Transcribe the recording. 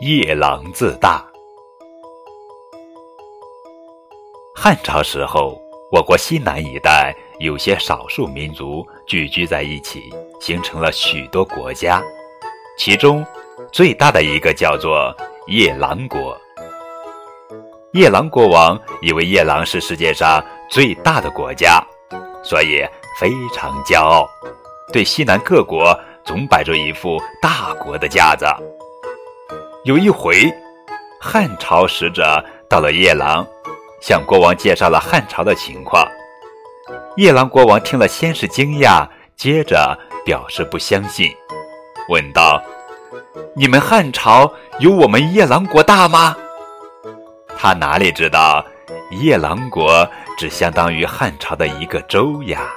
夜郎自大。汉朝时候，我国西南一带有些少数民族聚居在一起，形成了许多国家。其中最大的一个叫做夜郎国。夜郎国王以为夜郎是世界上最大的国家，所以非常骄傲，对西南各国总摆着一副大国的架子。有一回，汉朝使者到了夜郎，向国王介绍了汉朝的情况。夜郎国王听了，先是惊讶，接着表示不相信，问道：“你们汉朝有我们夜郎国大吗？”他哪里知道，夜郎国只相当于汉朝的一个州呀。